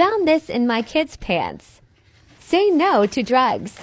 Found this in my kids' pants. Say no to drugs.